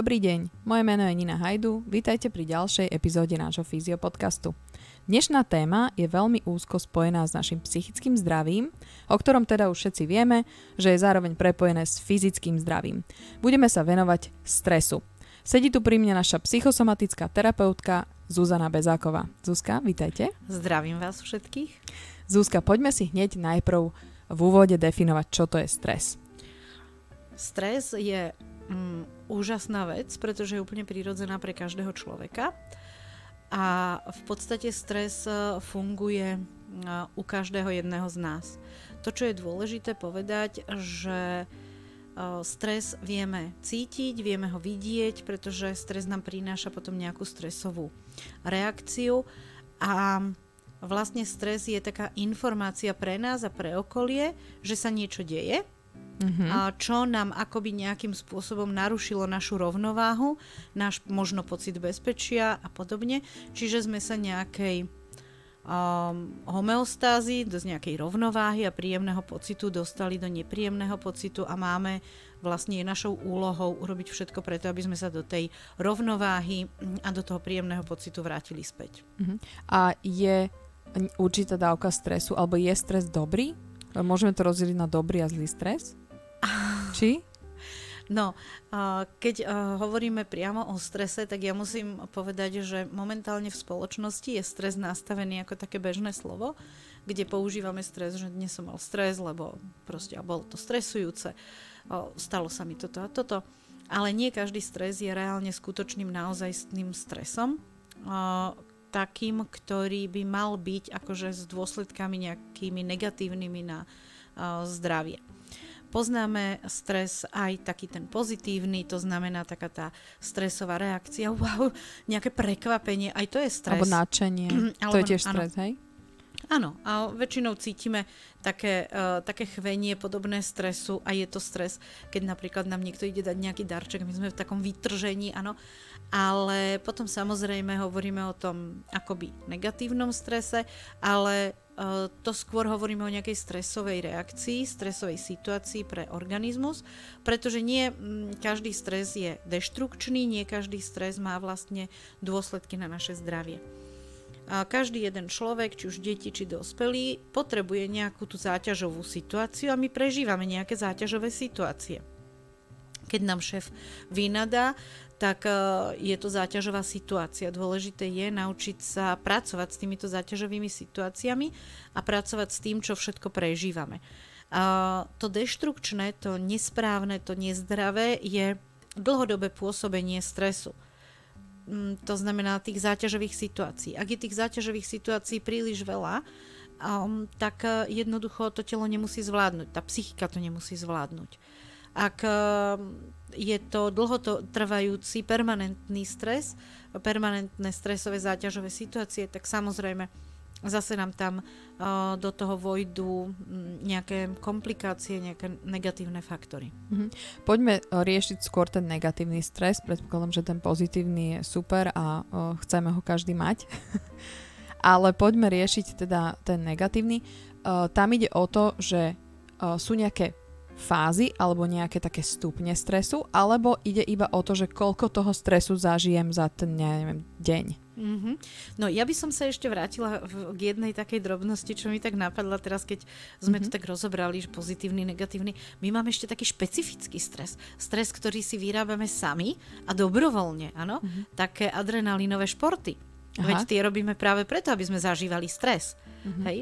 Dobrý deň, moje meno je Nina Hajdu, vítajte pri ďalšej epizóde nášho Fyziopodcastu. Dnešná téma je veľmi úzko spojená s našim psychickým zdravím, o ktorom teda už všetci vieme, že je zároveň prepojené s fyzickým zdravím. Budeme sa venovať stresu. Sedí tu pri mne naša psychosomatická terapeutka Zuzana Bezáková. Zuzka, vítajte. Zdravím vás všetkých. Zuzka, poďme si hneď najprv v úvode definovať, čo to je stres. Stres je mm, úžasná vec, pretože je úplne prirodzená pre každého človeka. A v podstate stres e, funguje e, u každého jedného z nás. To, čo je dôležité povedať, že e, stres vieme cítiť, vieme ho vidieť, pretože stres nám prináša potom nejakú stresovú reakciu a vlastne stres je taká informácia pre nás a pre okolie, že sa niečo deje, mm-hmm. a čo nám akoby nejakým spôsobom narušilo našu rovnováhu, náš možno pocit bezpečia a podobne. Čiže sme sa nejakej um, homeostázy, do nejakej rovnováhy a príjemného pocitu dostali do nepríjemného pocitu a máme vlastne je našou úlohou urobiť všetko preto, aby sme sa do tej rovnováhy a do toho príjemného pocitu vrátili späť. Uh-huh. A je určitá dávka stresu, alebo je stres dobrý? Môžeme to rozdeliť na dobrý a zlý stres? Či? No, keď hovoríme priamo o strese, tak ja musím povedať, že momentálne v spoločnosti je stres nastavený ako také bežné slovo, kde používame stres, že dnes som mal stres, lebo proste a bolo to stresujúce, stalo sa mi toto a toto. Ale nie každý stres je reálne skutočným naozajstným stresom, takým, ktorý by mal byť akože s dôsledkami nejakými negatívnymi na zdravie. Poznáme stres aj taký ten pozitívny, to znamená taká tá stresová reakcia, wow, nejaké prekvapenie, aj to je stres. Alebo nadšenie, to je tiež stres, áno. hej? Áno, a väčšinou cítime také, uh, také chvenie podobné stresu a je to stres, keď napríklad nám niekto ide dať nejaký darček, my sme v takom vytržení, áno, ale potom samozrejme hovoríme o tom akoby negatívnom strese, ale uh, to skôr hovoríme o nejakej stresovej reakcii, stresovej situácii pre organizmus, pretože nie každý stres je deštrukčný, nie každý stres má vlastne dôsledky na naše zdravie. Každý jeden človek, či už deti, či dospelí, potrebuje nejakú tú záťažovú situáciu a my prežívame nejaké záťažové situácie. Keď nám šéf vynadá, tak e, je to záťažová situácia. Dôležité je naučiť sa pracovať s týmito záťažovými situáciami a pracovať s tým, čo všetko prežívame. A to deštrukčné, to nesprávne, to nezdravé je dlhodobé pôsobenie stresu. Mm, to znamená tých záťažových situácií. Ak je tých záťažových situácií príliš veľa, um, tak uh, jednoducho to telo nemusí zvládnuť, tá psychika to nemusí zvládnuť. Ak uh, je to dlhotrvajúci permanentný stres, permanentné stresové záťažové situácie, tak samozrejme zase nám tam uh, do toho vojdu nejaké komplikácie, nejaké negatívne faktory. Mm-hmm. Poďme riešiť skôr ten negatívny stres. Predpokladám, že ten pozitívny je super a uh, chceme ho každý mať. Ale poďme riešiť teda ten negatívny. Tam ide o to, že sú nejaké fázy alebo nejaké také stupne stresu, alebo ide iba o to, že koľko toho stresu zažijem za ten, neviem, deň. Mm-hmm. No ja by som sa ešte vrátila v, k jednej takej drobnosti, čo mi tak napadla teraz, keď sme mm-hmm. to tak rozobrali, že pozitívny, negatívny. My máme ešte taký špecifický stres. Stres, ktorý si vyrábame sami a dobrovoľne, áno? Mm-hmm. Také adrenalinové športy. Aha. Veď tie robíme práve preto, aby sme zažívali stres. Mm-hmm. Hej?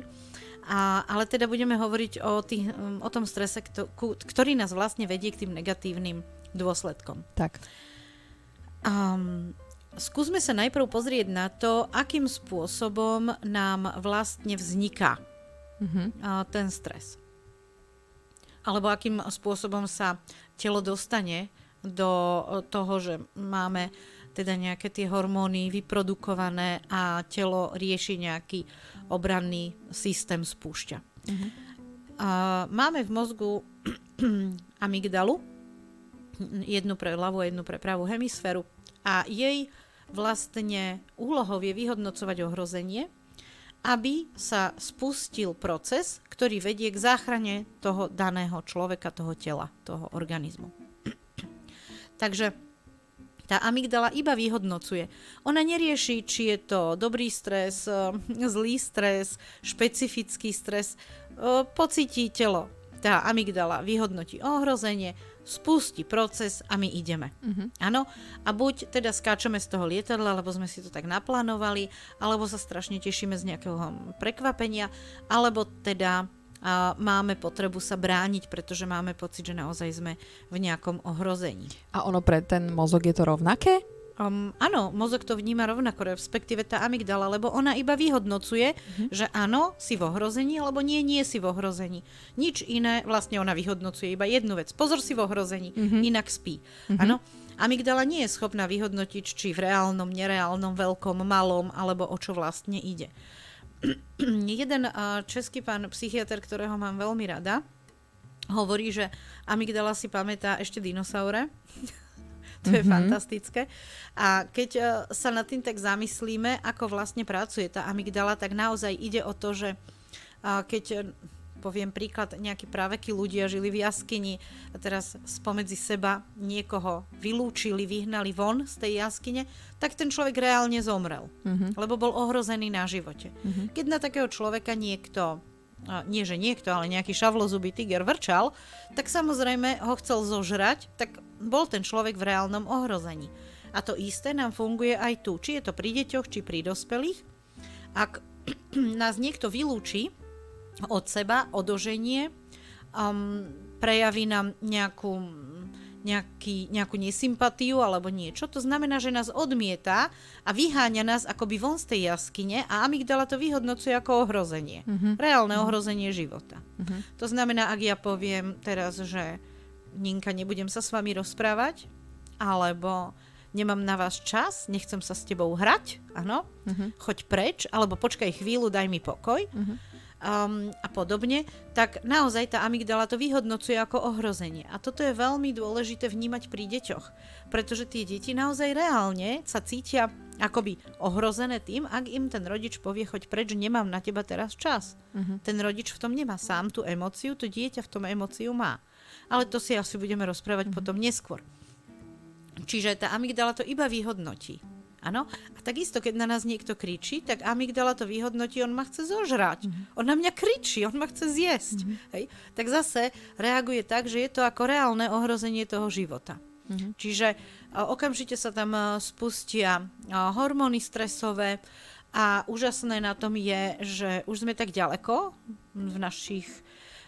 A, ale teda budeme hovoriť o, tých, um, o tom strese, ktorý nás vlastne vedie k tým negatívnym dôsledkom. Tak. Um, skúsme sa najprv pozrieť na to, akým spôsobom nám vlastne vzniká uh-huh. uh, ten stres. Alebo akým spôsobom sa telo dostane do toho, že máme teda nejaké tie hormóny vyprodukované a telo rieši nejaký obranný systém spúšťa. Uh-huh. A máme v mozgu amygdalu, jednu pre ľavú a jednu pre pravú hemisféru a jej vlastne úlohou je vyhodnocovať ohrozenie, aby sa spustil proces, ktorý vedie k záchrane toho daného človeka, toho tela, toho organizmu. Takže Tá amygdala iba vyhodnocuje. Ona nerieši, či je to dobrý stres, eh, zlý stres, špecifický stres. Eh, pocíti telo. Tá amygdala vyhodnotí ohrozenie, spustí proces a my ideme. Áno? Uh-huh. A buď teda skáčeme z toho lietadla, lebo sme si to tak naplánovali, alebo sa strašne tešíme z nejakého prekvapenia, alebo teda a máme potrebu sa brániť, pretože máme pocit, že naozaj sme v nejakom ohrození. A ono pre ten mozog je to rovnaké? Um, áno, mozog to vníma rovnako, respektíve tá amygdala, lebo ona iba vyhodnocuje, mm-hmm. že áno, si v ohrození, alebo nie, nie si v ohrození. Nič iné, vlastne ona vyhodnocuje iba jednu vec. Pozor si v ohrození, mm-hmm. inak spí. Mm-hmm. Áno, amygdala nie je schopná vyhodnotiť, či v reálnom, nereálnom, veľkom, malom, alebo o čo vlastne ide. jeden český pán psychiatr, ktorého mám veľmi rada, hovorí, že amygdala si pamätá ešte dinosaure. to je mm-hmm. fantastické. A keď uh, sa nad tým tak zamyslíme, ako vlastne pracuje tá amygdala, tak naozaj ide o to, že uh, keď poviem príklad, nejakí právekí ľudia žili v jaskyni a teraz spomedzi seba niekoho vylúčili, vyhnali von z tej jaskyne, tak ten človek reálne zomrel, uh-huh. lebo bol ohrozený na živote. Uh-huh. Keď na takého človeka niekto nie že niekto, ale nejaký šavlozubý tiger vrčal, tak samozrejme ho chcel zožrať, tak bol ten človek v reálnom ohrození. A to isté nám funguje aj tu, či je to pri deťoch, či pri dospelých. Ak nás niekto vylúči, od seba, odoženie, um, prejaví nám nejakú, nejaký, nejakú nesympatiu alebo niečo. To znamená, že nás odmieta a vyháňa nás akoby von z tej jaskyne a amygdala to vyhodnocuje ako ohrozenie. Uh-huh. Reálne uh-huh. ohrozenie života. Uh-huh. To znamená, ak ja poviem teraz, že Ninka, nebudem sa s vami rozprávať, alebo nemám na vás čas, nechcem sa s tebou hrať, áno, uh-huh. choď preč, alebo počkaj chvíľu, daj mi pokoj. Uh-huh um, a podobne, tak naozaj tá amygdala to vyhodnocuje ako ohrozenie. A toto je veľmi dôležité vnímať pri deťoch, pretože tie deti naozaj reálne sa cítia akoby ohrozené tým, ak im ten rodič povie, choď preč, nemám na teba teraz čas. Uh-huh. Ten rodič v tom nemá sám tú emociu, to dieťa v tom emociu má. Ale to si asi budeme rozprávať uh-huh. potom neskôr. Čiže tá amygdala to iba vyhodnotí. Áno? A takisto, keď na nás niekto kričí, tak amygdala to vyhodnotí, on ma chce zožrať. Mm-hmm. On na mňa kričí, on ma chce zjesť. Mm-hmm. Hej? Tak zase reaguje tak, že je to ako reálne ohrozenie toho života. Mm-hmm. Čiže okamžite sa tam spustia hormóny stresové a úžasné na tom je, že už sme tak ďaleko v našich,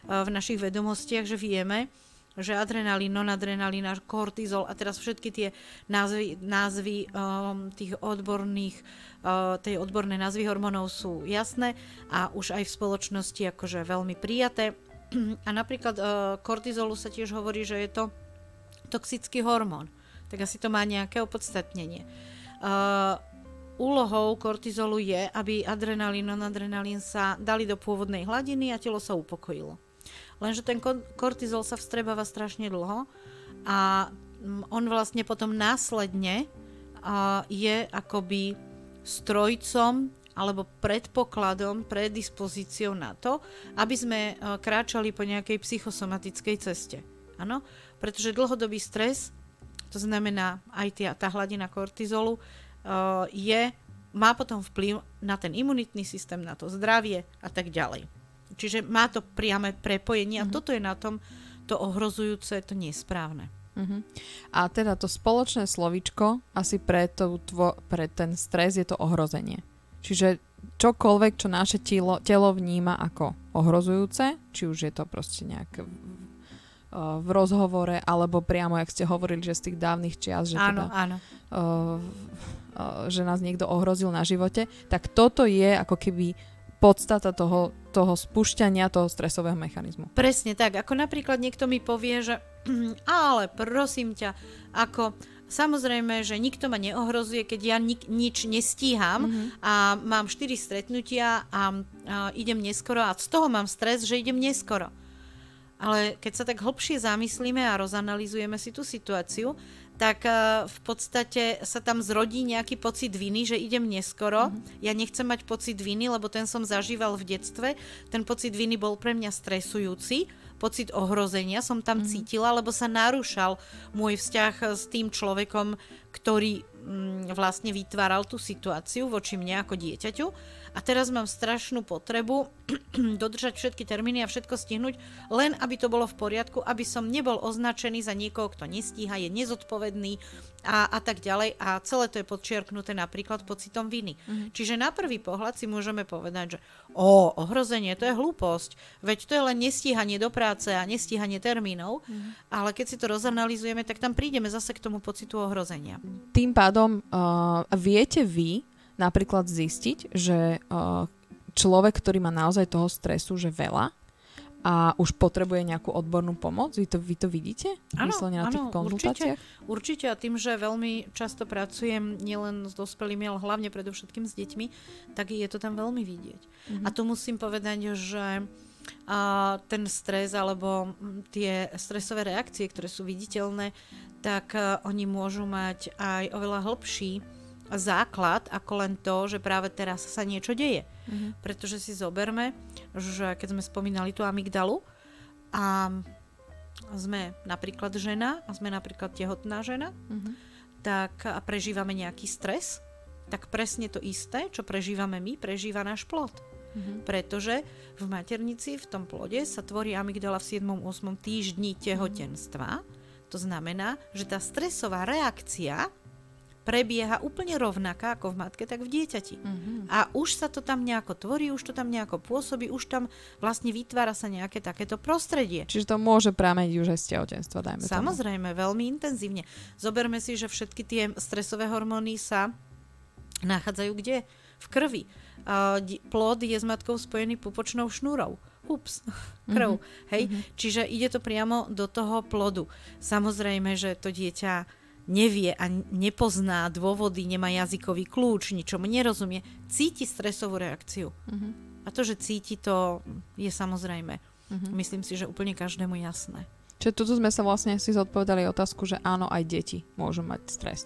v našich vedomostiach, že vieme, že adrenalín, nonadrenalín, kortizol a teraz všetky tie názvy, názvy um, tých odborných, uh, tej odborné názvy hormónov sú jasné a už aj v spoločnosti akože veľmi prijaté. A napríklad uh, kortizolu sa tiež hovorí, že je to toxický hormón. Tak asi to má nejaké opodstatnenie. Uh, úlohou kortizolu je, aby adrenalín, nonadrenalín sa dali do pôvodnej hladiny a telo sa upokojilo. Lenže ten kortizol sa vstrebáva strašne dlho a mm, on vlastne potom následne je akoby strojcom alebo predpokladom, predispozíciou na to, aby sme e, kráčali po nejakej psychosomatickej ceste. Áno? Pretože dlhodobý stres, to znamená aj tia, tá hladina kortizolu, e, je, má potom vplyv na ten imunitný systém, na to zdravie a tak ďalej. Čiže má to priame prepojenie mm-hmm. a mhm. toto je na tom to ohrozujúce, to nesprávne. Uh-huh. A teda to spoločné slovičko asi pre, to, tvo, pre ten stres je to ohrozenie. Čiže čokoľvek, čo naše telo, telo vníma ako ohrozujúce, či už je to proste nejak v, v rozhovore, alebo priamo, jak ste hovorili, že z tých dávnych čias, že, áno, teda, áno. Uh, uh, že nás niekto ohrozil na živote, tak toto je ako keby podstata toho, toho spúšťania toho stresového mechanizmu. Presne tak, ako napríklad niekto mi povie, že ale prosím ťa, ako Samozrejme, že nikto ma neohrozuje, keď ja nik, nič nestíham mm-hmm. a mám 4 stretnutia a, a idem neskoro a z toho mám stres, že idem neskoro. Ale keď sa tak hlbšie zamyslíme a rozanalizujeme si tú situáciu, tak uh, v podstate sa tam zrodí nejaký pocit viny, že idem neskoro. Mm-hmm. Ja nechcem mať pocit viny, lebo ten som zažíval v detstve. Ten pocit viny bol pre mňa stresujúci, pocit ohrozenia som tam mm-hmm. cítila, lebo sa narúšal môj vzťah s tým človekom, ktorý mm, vlastne vytváral tú situáciu voči mne ako dieťaťu a teraz mám strašnú potrebu dodržať všetky termíny a všetko stihnúť, len aby to bolo v poriadku, aby som nebol označený za niekoho, kto nestíha, je nezodpovedný a, a tak ďalej. A celé to je podčiarknuté napríklad pocitom viny. Mm-hmm. Čiže na prvý pohľad si môžeme povedať, že o, ohrozenie, to je hlúposť, veď to je len nestíhanie do práce a nestíhanie termínov, mm-hmm. ale keď si to rozanalizujeme, tak tam prídeme zase k tomu pocitu ohrozenia. Tým pádom uh, viete vy, napríklad zistiť, že človek, ktorý má naozaj toho stresu, že veľa, a už potrebuje nejakú odbornú pomoc? Vy to, vy to vidíte? Áno, na tých konzultáciách? Určite, určite a tým, že veľmi často pracujem nielen s dospelými, ale hlavne predovšetkým s deťmi, tak je to tam veľmi vidieť. Mm-hmm. A tu musím povedať, že a ten stres alebo tie stresové reakcie, ktoré sú viditeľné, tak oni môžu mať aj oveľa hĺbší základ ako len to, že práve teraz sa niečo deje. Mm-hmm. Pretože si zoberme, že keď sme spomínali tú amygdalu a sme napríklad žena a sme napríklad tehotná žena, mm-hmm. tak a prežívame nejaký stres, tak presne to isté, čo prežívame my, prežíva náš plod. Mm-hmm. Pretože v maternici, v tom plode sa tvorí amygdala v 7-8 týždni tehotenstva. Mm-hmm. To znamená, že tá stresová reakcia prebieha úplne rovnaká ako v matke, tak v dieťati. Mm-hmm. A už sa to tam nejako tvorí, už to tam nejako pôsobí, už tam vlastne vytvára sa nejaké takéto prostredie. Čiže to môže prameniť už aj z tehotenstva, dajme Samozrejme, tomu. veľmi intenzívne. Zoberme si, že všetky tie stresové hormóny sa nachádzajú kde? V krvi. Uh, plod je s matkou spojený pupočnou šnúrou ups, krv. Mm-hmm. Hej? Mm-hmm. Čiže ide to priamo do toho plodu. Samozrejme, že to dieťa nevie a nepozná dôvody, nemá jazykový kľúč, ničomu nerozumie, cíti stresovú reakciu. Uh-huh. A to, že cíti, to je samozrejme. Uh-huh. Myslím si, že úplne každému jasné. Čiže tuto sme sa vlastne si zodpovedali otázku, že áno, aj deti môžu mať stres.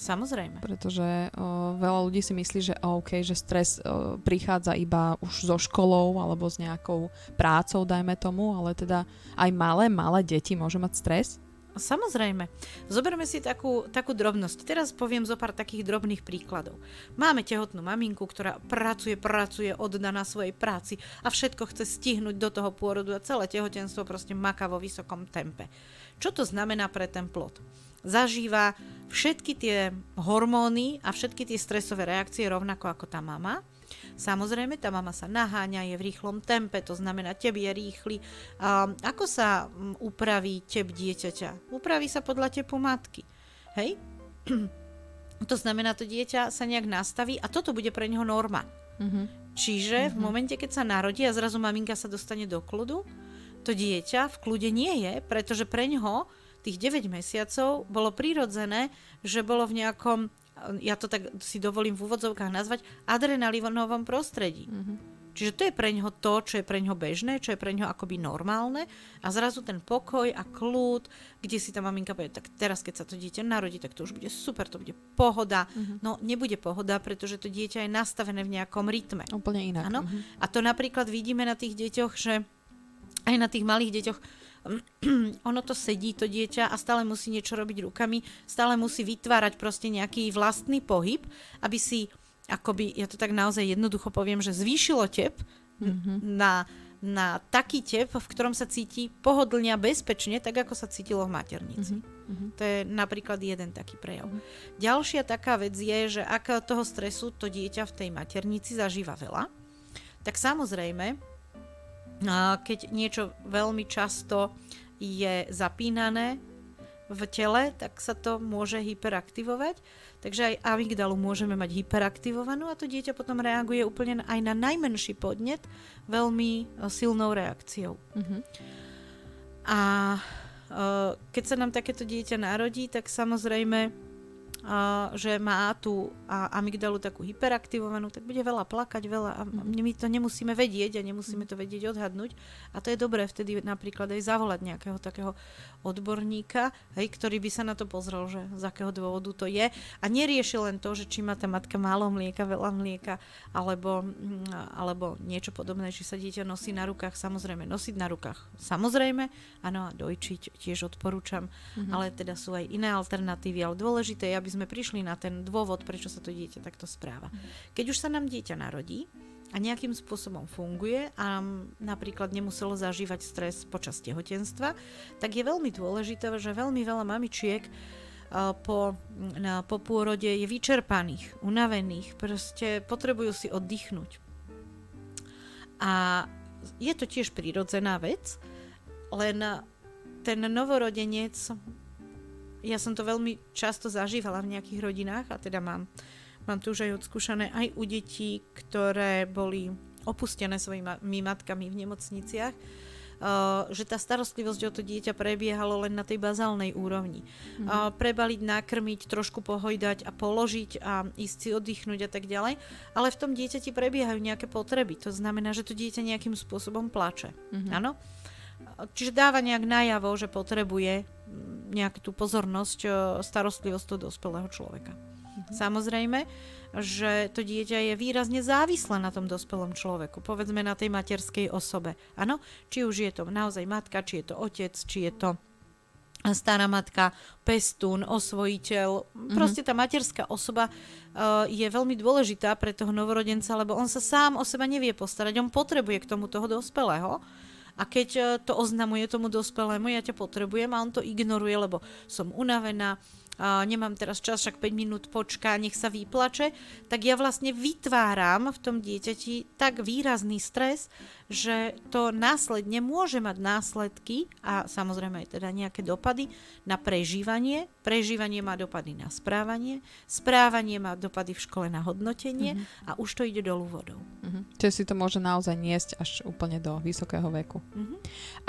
Samozrejme. Pretože o, veľa ľudí si myslí, že OK, že stres o, prichádza iba už so školou alebo s nejakou prácou, dajme tomu, ale teda aj malé, malé deti môžu mať stres. Samozrejme. Zoberme si takú, takú drobnosť. Teraz poviem zo pár takých drobných príkladov. Máme tehotnú maminku, ktorá pracuje, pracuje, oddaná svojej práci a všetko chce stihnúť do toho pôrodu a celé tehotenstvo proste maká vo vysokom tempe. Čo to znamená pre ten plod? Zažíva všetky tie hormóny a všetky tie stresové reakcie rovnako ako tá mama Samozrejme, tá mama sa naháňa, je v rýchlom tempe, to znamená, teb je rýchly. A ako sa upraví teb dieťaťa? Upraví sa podľa tepu matky. Hej? to znamená, to dieťa sa nejak nastaví a toto bude pre neho norma. Mm-hmm. Čiže mm-hmm. v mhm. momente, keď sa narodí a zrazu maminka sa dostane do kľudu, to dieťa v kľude nie je, pretože pre ňoho tých 9 mesiacov bolo prirodzené, že bolo v nejakom ja to tak si dovolím v úvodzovkách nazvať, adrenalinovom prostredí. Mm-hmm. Čiže to je pre ňoho to, čo je pre ňoho bežné, čo je pre ňoho akoby normálne a zrazu ten pokoj a kľud, kde si tá maminka povie, tak teraz keď sa to dieťa narodí, tak to už bude super, to bude pohoda. Mm-hmm. No nebude pohoda, pretože to dieťa je nastavené v nejakom rytme. Úplne inak. Ano? Mm-hmm. A to napríklad vidíme na tých deťoch, že aj na tých malých deťoch, ono to sedí, to dieťa a stále musí niečo robiť rukami, stále musí vytvárať proste nejaký vlastný pohyb, aby si, akoby, ja to tak naozaj jednoducho poviem, že zvýšilo tep mm-hmm. na, na taký tep, v ktorom sa cíti pohodlne a bezpečne, tak ako sa cítilo v maternici. Mm-hmm. To je napríklad jeden taký prejav. Mm-hmm. Ďalšia taká vec je, že ak toho stresu to dieťa v tej maternici zažíva veľa, tak samozrejme keď niečo veľmi často je zapínané v tele, tak sa to môže hyperaktivovať. Takže aj amygdalu môžeme mať hyperaktivovanú a to dieťa potom reaguje úplne aj na najmenší podnet veľmi e, silnou reakciou. Uh-huh. A uh, keď sa nám takéto dieťa narodí, tak samozrejme že má tú amygdalu takú hyperaktivovanú, tak bude veľa plakať, veľa a mhm. my to nemusíme vedieť a nemusíme to vedieť odhadnúť. A to je dobré vtedy napríklad aj zavolať nejakého takého odborníka, hej, ktorý by sa na to pozrel, že z akého dôvodu to je. A nerieši len to, že či má tá matka málo mlieka, veľa mlieka, alebo, mm, alebo niečo podobné, či sa dieťa nosí na rukách, samozrejme nosiť na rukách. Samozrejme, áno, a dojčiť tiež odporúčam, mm-hmm. ale teda sú aj iné alternatívy, ale dôležité je, aby sme prišli na ten dôvod, prečo sa to dieťa takto správa. Keď už sa nám dieťa narodí a nejakým spôsobom funguje a napríklad nemuselo zažívať stres počas tehotenstva, tak je veľmi dôležité, že veľmi veľa mamičiek po, na, po pôrode je vyčerpaných, unavených, proste potrebujú si oddychnúť. A je to tiež prirodzená vec, len ten novorodenec ja som to veľmi často zažívala v nejakých rodinách a teda mám, mám tu už aj odskúšané aj u detí, ktoré boli opustené svojimi matkami v nemocniciach, uh, že tá starostlivosť o to dieťa prebiehalo len na tej bazálnej úrovni. Mm. Uh, prebaliť, nakrmiť, trošku pohojdať a položiť a ísť si oddychnúť a tak ďalej, ale v tom dieťati prebiehajú nejaké potreby. To znamená, že to dieťa nejakým spôsobom plače. Mm-hmm. Čiže dáva nejak najavo, že potrebuje nejakú tú pozornosť, e, starostlivosť toho dospelého človeka. Mhm. Samozrejme, že to dieťa je výrazne závislé na tom dospelom človeku, povedzme na tej materskej osobe. Áno, či už je to naozaj matka, či je to otec, či je to stará matka, pestún, osvojiteľ. Mm-hmm. Proste tá materská osoba uh, je veľmi dôležitá pre toho novorodenca, lebo on sa sám o seba nevie postarať, on potrebuje k tomu toho dospelého. A keď e, to oznamuje tomu dospelému, ja ťa potrebujem a on to ignoruje, lebo som unavená, nemám teraz čas, však 5 minút počká, nech sa vyplače, tak ja vlastne vytváram v tom dieťati tak výrazný stres, že to následne môže mať následky a samozrejme aj teda nejaké dopady na prežívanie. Prežívanie má dopady na správanie, správanie má dopady v škole na hodnotenie mm-hmm. a už to ide dolu vodou. Mm-hmm. Čiže si to môže naozaj niesť až úplne do vysokého veku. Mm-hmm.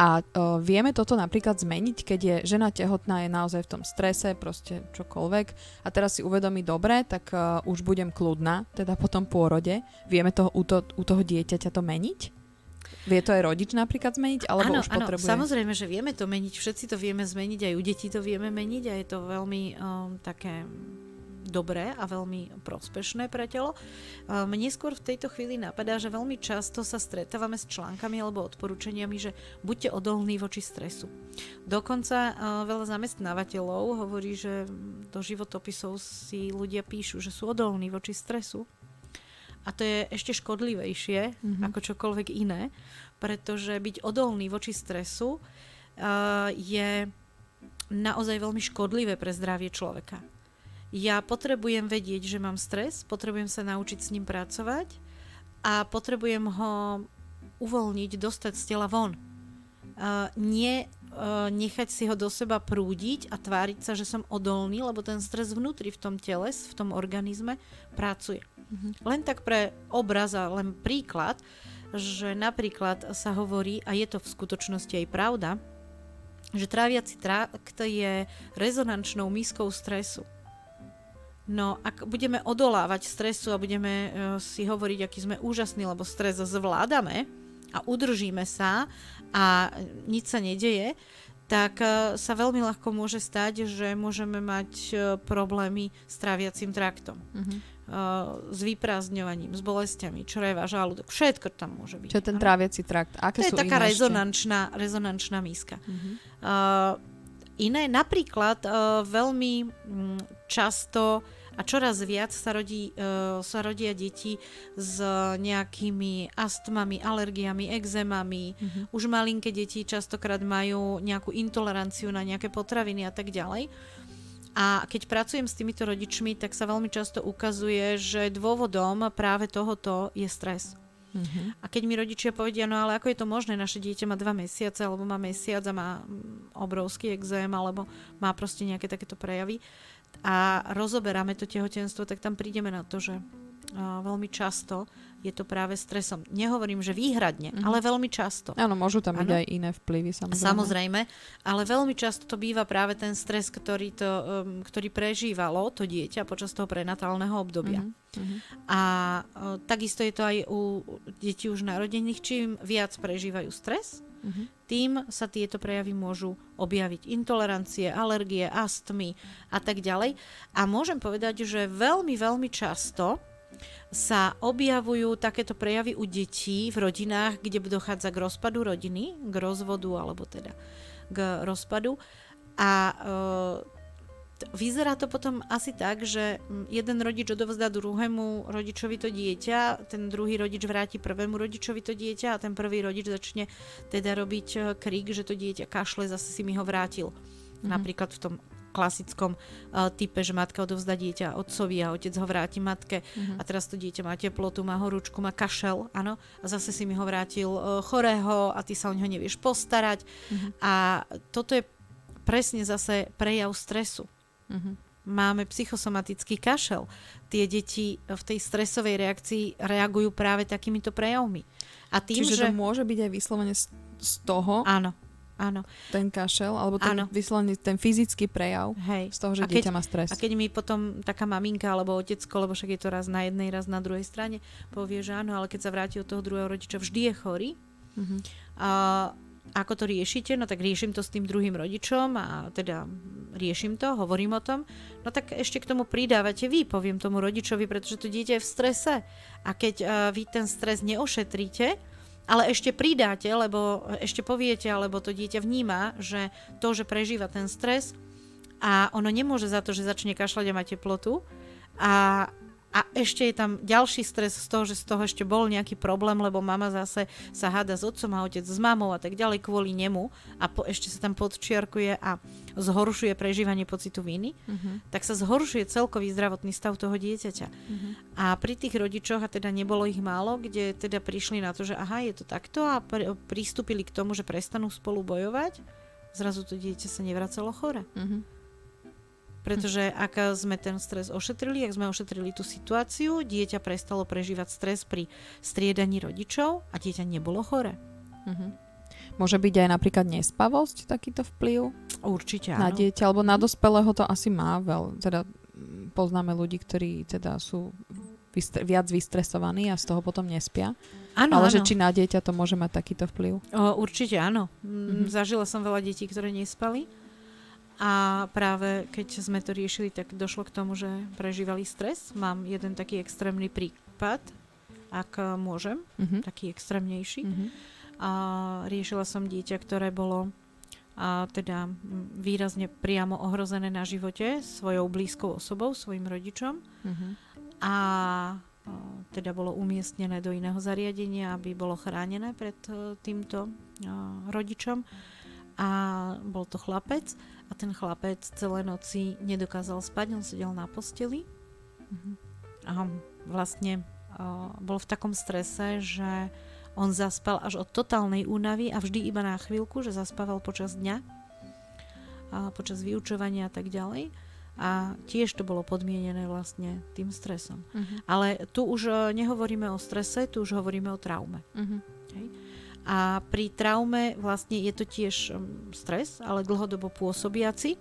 A o, vieme toto napríklad zmeniť, keď je žena tehotná, je naozaj v tom strese, proste čokoľvek a teraz si uvedomí dobre, tak uh, už budem kľudná, teda po tom pôrode. Vieme toho, u, to, u toho dieťaťa to meniť? Vie to aj rodič napríklad zmeniť? Alebo ano, už potrebuje... Áno, samozrejme, že vieme to meniť. Všetci to vieme zmeniť, aj u detí to vieme meniť a je to veľmi um, také dobré a veľmi prospešné pre telo. Mne skôr v tejto chvíli napadá, že veľmi často sa stretávame s článkami alebo odporúčaniami, že buďte odolní voči stresu. Dokonca veľa zamestnávateľov hovorí, že do životopisov si ľudia píšu, že sú odolní voči stresu a to je ešte škodlivejšie mm-hmm. ako čokoľvek iné, pretože byť odolný voči stresu uh, je naozaj veľmi škodlivé pre zdravie človeka. Ja potrebujem vedieť, že mám stres, potrebujem sa naučiť s ním pracovať a potrebujem ho uvoľniť, dostať z tela von. Uh, nie uh, nechať si ho do seba prúdiť a tváriť sa, že som odolný, lebo ten stres vnútri v tom tele, v tom organizme pracuje. Mm-hmm. Len tak pre obraz a len príklad, že napríklad sa hovorí, a je to v skutočnosti aj pravda, že tráviaci trakt je rezonančnou miskou stresu. No, ak budeme odolávať stresu a budeme uh, si hovoriť, aký sme úžasní, lebo stres zvládame a udržíme sa a nič sa nedeje, tak uh, sa veľmi ľahko môže stať, že môžeme mať problémy s tráviacím traktom. Mm-hmm s vyprázdňovaním, s bolestiami, čreva, žalúdok, všetko tam môže byť. Čo je ten tráviaci trakt? Aké to sú je taká rezonančná, rezonančná míska. Uh-huh. Uh, iné, napríklad uh, veľmi um, často a čoraz viac sa, rodí, uh, sa rodia deti s nejakými astmami, alergiami, exémami. Uh-huh. Už malinké deti častokrát majú nejakú intoleranciu na nejaké potraviny a tak ďalej. A keď pracujem s týmito rodičmi, tak sa veľmi často ukazuje, že dôvodom práve tohoto je stres. Mm-hmm. A keď mi rodičia povedia, no ale ako je to možné, naše dieťa má dva mesiace, alebo má mesiac a má mm, obrovský exém, alebo má proste nejaké takéto prejavy a rozoberáme to tehotenstvo, tak tam prídeme na to, že veľmi často je to práve stresom. Nehovorím, že výhradne, mm-hmm. ale veľmi často. Áno, môžu tam byť aj iné vplyvy, samozrejme. Samozrejme, ale veľmi často to býva práve ten stres, ktorý, to, um, ktorý prežívalo to dieťa počas toho prenatálneho obdobia. Mm-hmm. A uh, takisto je to aj u detí už narodených. Čím viac prežívajú stres, mm-hmm. tým sa tieto prejavy môžu objaviť. Intolerancie, alergie, astmy a tak ďalej. A môžem povedať, že veľmi, veľmi často sa objavujú takéto prejavy u detí v rodinách, kde dochádza k rozpadu rodiny, k rozvodu alebo teda k rozpadu. A e, vyzerá to potom asi tak, že jeden rodič odovzdá druhému rodičovi to dieťa, ten druhý rodič vráti prvému rodičovi to dieťa a ten prvý rodič začne teda robiť e, krik, že to dieťa kašle, zase si mi ho vrátil. Mm-hmm. Napríklad v tom klasickom uh, type, že matka odovzdá dieťa otcovi a otec ho vráti matke uh-huh. a teraz to dieťa má teplotu, má horúčku, má kašel, áno, a zase si mi ho vrátil uh, chorého a ty sa o neho nevieš postarať. Uh-huh. A toto je presne zase prejav stresu. Uh-huh. Máme psychosomatický kašel. Tie deti v tej stresovej reakcii reagujú práve takýmito prejavmi. A tým, Čiže že... to môže byť aj vyslovene z, toho, Áno áno. ten kašel, alebo ten vyslovený ten fyzický prejav Hej. z toho, že a keď, dieťa má stres. A keď mi potom taká maminka alebo otecko, lebo však je to raz na jednej, raz na druhej strane, povie, že áno, ale keď sa vráti od toho druhého rodiča, vždy je chorý. Mm-hmm. A ako to riešite? No tak riešim to s tým druhým rodičom a teda riešim to, hovorím o tom. No tak ešte k tomu pridávate vy, poviem tomu rodičovi, pretože to dieťa je v strese. A keď uh, vy ten stres neošetríte, ale ešte pridáte, lebo ešte poviete, alebo to dieťa vníma, že to, že prežíva ten stres a ono nemôže za to, že začne kašľať a mať teplotu a a ešte je tam ďalší stres z toho, že z toho ešte bol nejaký problém, lebo mama zase sa háda s otcom a otec s mamou a tak ďalej kvôli nemu a po, ešte sa tam podčiarkuje a zhoršuje prežívanie pocitu viny, uh-huh. tak sa zhoršuje celkový zdravotný stav toho dieťaťa. Uh-huh. A pri tých rodičoch, a teda nebolo ich málo, kde teda prišli na to, že aha, je to takto a pr- pristúpili k tomu, že prestanú spolu bojovať, zrazu to dieťa sa nevracalo chore. Uh-huh. Pretože ak sme ten stres ošetrili, ak sme ošetrili tú situáciu, dieťa prestalo prežívať stres pri striedaní rodičov a dieťa nebolo chore. Uh-huh. Môže byť aj napríklad nespavosť takýto vplyv? Určite áno. Na dieťa, alebo na dospelého to asi má veľ. Teda mm, poznáme ľudí, ktorí teda sú vystre- viac vystresovaní a z toho potom nespia. Áno, Ale áno. že či na dieťa to môže mať takýto vplyv? O, určite áno. Mm-hmm. Zažila som veľa detí, ktoré nespali a práve keď sme to riešili, tak došlo k tomu, že prežívali stres. Mám jeden taký extrémny prípad, ak môžem, uh-huh. taký extrémnejší. Uh-huh. A riešila som dieťa, ktoré bolo a teda výrazne priamo ohrozené na živote svojou blízkou osobou, svojim rodičom. Uh-huh. A teda bolo umiestnené do iného zariadenia, aby bolo chránené pred týmto rodičom. A bol to chlapec a ten chlapec celé noci nedokázal spať, on sedel na posteli mhm. a vlastne uh, bol v takom strese, že on zaspal až od totálnej únavy a vždy iba na chvíľku, že zaspával počas dňa, počas vyučovania a tak ďalej. A tiež to bolo podmienené vlastne tým stresom. Uh-huh. Ale tu už nehovoríme o strese, tu už hovoríme o traume. Uh-huh. Hej? A pri traume vlastne je to tiež um, stres, ale dlhodobo pôsobiaci.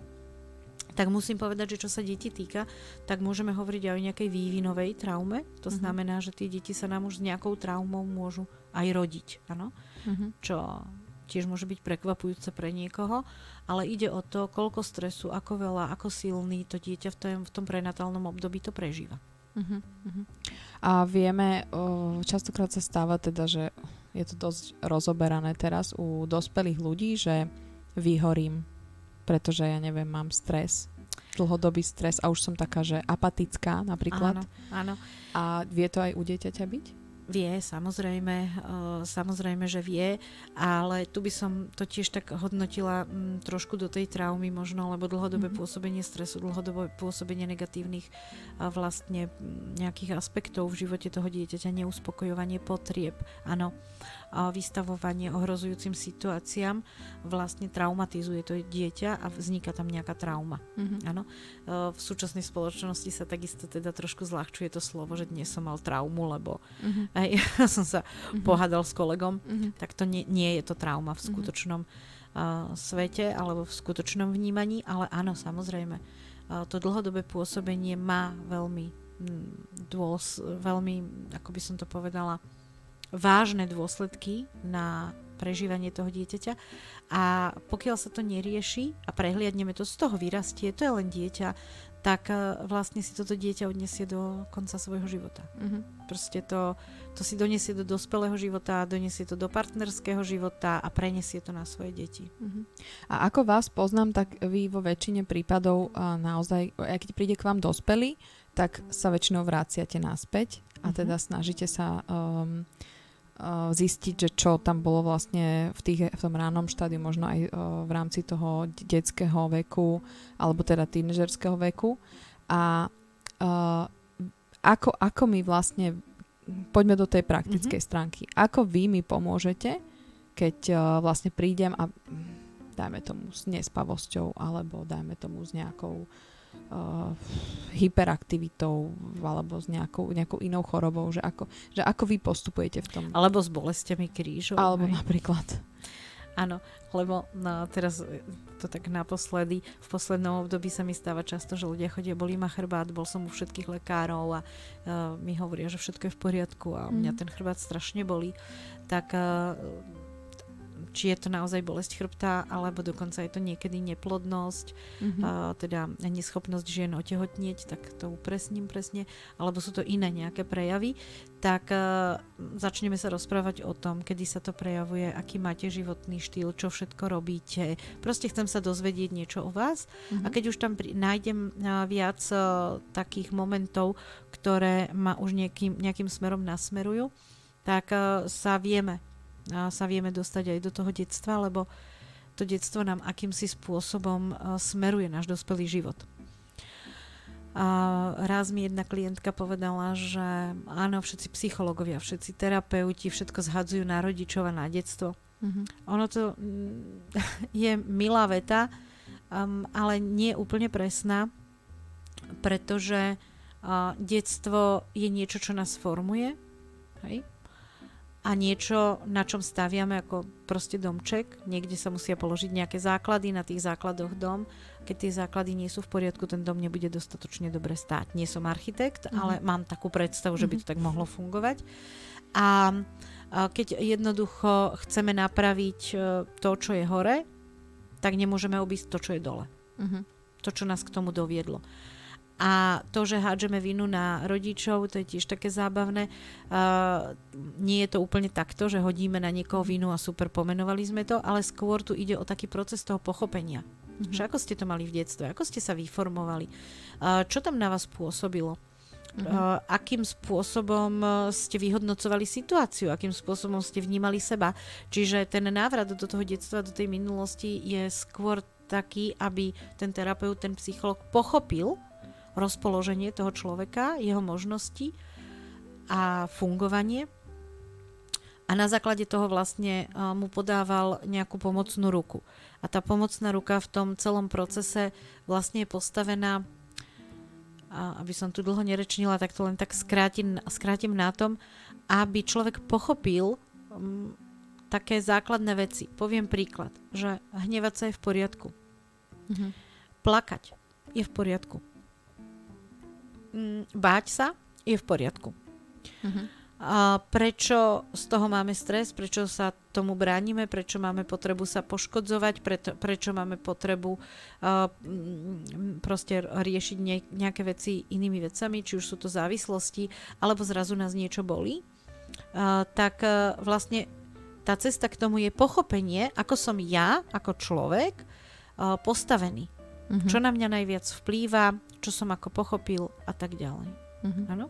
Tak musím povedať, že čo sa deti týka, tak môžeme hovoriť aj o nejakej vývinovej traume. To mm-hmm. znamená, že tie deti sa nám už s nejakou traumou môžu aj rodiť. Ano? Mm-hmm. Čo tiež môže byť prekvapujúce pre niekoho, ale ide o to, koľko stresu, ako veľa, ako silný to dieťa v tom, v tom prenatálnom období to prežíva. Uh-huh, uh-huh. A vieme, o, častokrát sa stáva teda, že je to dosť rozoberané teraz u dospelých ľudí, že vyhorím, pretože ja neviem, mám stres, dlhodobý stres a už som taká, že apatická napríklad. Áno, áno. A vie to aj u dieťaťa byť? Vie, samozrejme, uh, samozrejme, že vie, ale tu by som to tiež tak hodnotila m, trošku do tej traumy možno, lebo dlhodobé mm-hmm. pôsobenie stresu, dlhodobé pôsobenie negatívnych a vlastne nejakých aspektov v živote toho dieťaťa, neuspokojovanie potrieb, áno, vystavovanie ohrozujúcim situáciám vlastne traumatizuje to dieťa a vzniká tam nejaká trauma. Mm-hmm. Áno. V súčasnej spoločnosti sa takisto teda trošku zľahčuje to slovo, že dnes som mal traumu, lebo mm-hmm. aj, ja som sa mm-hmm. pohádal s kolegom, mm-hmm. tak to nie, nie je to trauma v mhm. skutočnom mm-hmm. uh, svete alebo v skutočnom vnímaní, ale áno, samozrejme, uh, to dlhodobé pôsobenie má veľmi dôs, veľmi, ako by som to povedala, vážne dôsledky na prežívanie toho dieťaťa a pokiaľ sa to nerieši a prehliadneme to, z toho vyrastie, to je len dieťa, tak e, vlastne si toto dieťa odnesie do konca svojho života. Mm-hmm. Proste to, to si donesie do dospelého života, donesie to do partnerského života a prenesie to na svoje deti. Mm-hmm. A ako vás poznám, tak vy vo väčšine prípadov uh, naozaj, keď príde k vám dospelý, tak sa väčšinou vraciate naspäť a mm-hmm. teda snažíte sa um, zistiť, že čo tam bolo vlastne v, tých, v tom ránom štádiu, možno aj uh, v rámci toho detského veku, alebo teda tínežerského veku. A uh, ako, ako my vlastne, poďme do tej praktickej mm-hmm. stránky, ako vy mi pomôžete, keď uh, vlastne prídem a dajme tomu s nespavosťou, alebo dajme tomu s nejakou uh, hyperaktivitou alebo s nejakou, nejakou inou chorobou, že ako, že ako vy postupujete v tom. Alebo s bolestiami krížov. Alebo aj. napríklad. Áno, lebo no, teraz to tak naposledy, v poslednom období sa mi stáva často, že ľudia chodia, bolí ma chrbát, bol som u všetkých lekárov a uh, mi hovoria, že všetko je v poriadku a mm. mňa ten chrbát strašne bolí. Tak uh, či je to naozaj bolesť chrbta, alebo dokonca je to niekedy neplodnosť, mm-hmm. uh, teda neschopnosť žien otehotnieť, tak to upresním presne, alebo sú to iné nejaké prejavy, tak uh, začneme sa rozprávať o tom, kedy sa to prejavuje, aký máte životný štýl, čo všetko robíte. Proste chcem sa dozvedieť niečo o vás mm-hmm. a keď už tam pri, nájdem uh, viac uh, takých momentov, ktoré ma už nejakým, nejakým smerom nasmerujú, tak uh, sa vieme sa vieme dostať aj do toho detstva, lebo to detstvo nám akýmsi spôsobom smeruje náš dospelý život. A raz mi jedna klientka povedala, že áno, všetci psychológovia, všetci terapeuti, všetko zhadzujú na rodičov a na detstvo. Mm-hmm. Ono to mm, je milá veta, um, ale nie úplne presná, pretože uh, detstvo je niečo, čo nás formuje. Hej? A niečo, na čom staviame ako proste domček. Niekde sa musia položiť nejaké základy, na tých základoch dom. Keď tie základy nie sú v poriadku, ten dom nebude dostatočne dobre stáť. Nie som architekt, mm-hmm. ale mám takú predstavu, že by to mm-hmm. tak mohlo fungovať. A, a keď jednoducho chceme napraviť e, to, čo je hore, tak nemôžeme obísť to, čo je dole. Mm-hmm. To, čo nás k tomu doviedlo. A to, že hádžeme vinu na rodičov, to je tiež také zábavné. Uh, nie je to úplne takto, že hodíme na niekoho vinu a super, pomenovali sme to, ale skôr tu ide o taký proces toho pochopenia. Mm-hmm. Že ako ste to mali v detstve, ako ste sa vyformovali, uh, čo tam na vás pôsobilo. Mm-hmm. Uh, akým spôsobom ste vyhodnocovali situáciu, akým spôsobom ste vnímali seba. Čiže ten návrat do toho detstva, do tej minulosti je skôr taký, aby ten terapeut, ten psycholog pochopil, rozpoloženie toho človeka, jeho možnosti a fungovanie. A na základe toho vlastne mu podával nejakú pomocnú ruku. A tá pomocná ruka v tom celom procese vlastne je postavená, aby som tu dlho nerečnila, tak to len tak skrátim, skrátim na tom, aby človek pochopil um, také základné veci. Poviem príklad, že hnevať sa je v poriadku. Mhm. Plakať je v poriadku báť sa je v poriadku. Uh-huh. A prečo z toho máme stres, prečo sa tomu bránime, prečo máme potrebu sa poškodzovať, preto, prečo máme potrebu uh, proste riešiť ne, nejaké veci inými vecami, či už sú to závislosti, alebo zrazu nás niečo bolí, uh, tak uh, vlastne tá cesta k tomu je pochopenie, ako som ja, ako človek, uh, postavený. Uh-huh. Čo na mňa najviac vplýva, čo som ako pochopil a tak ďalej. Uh-huh.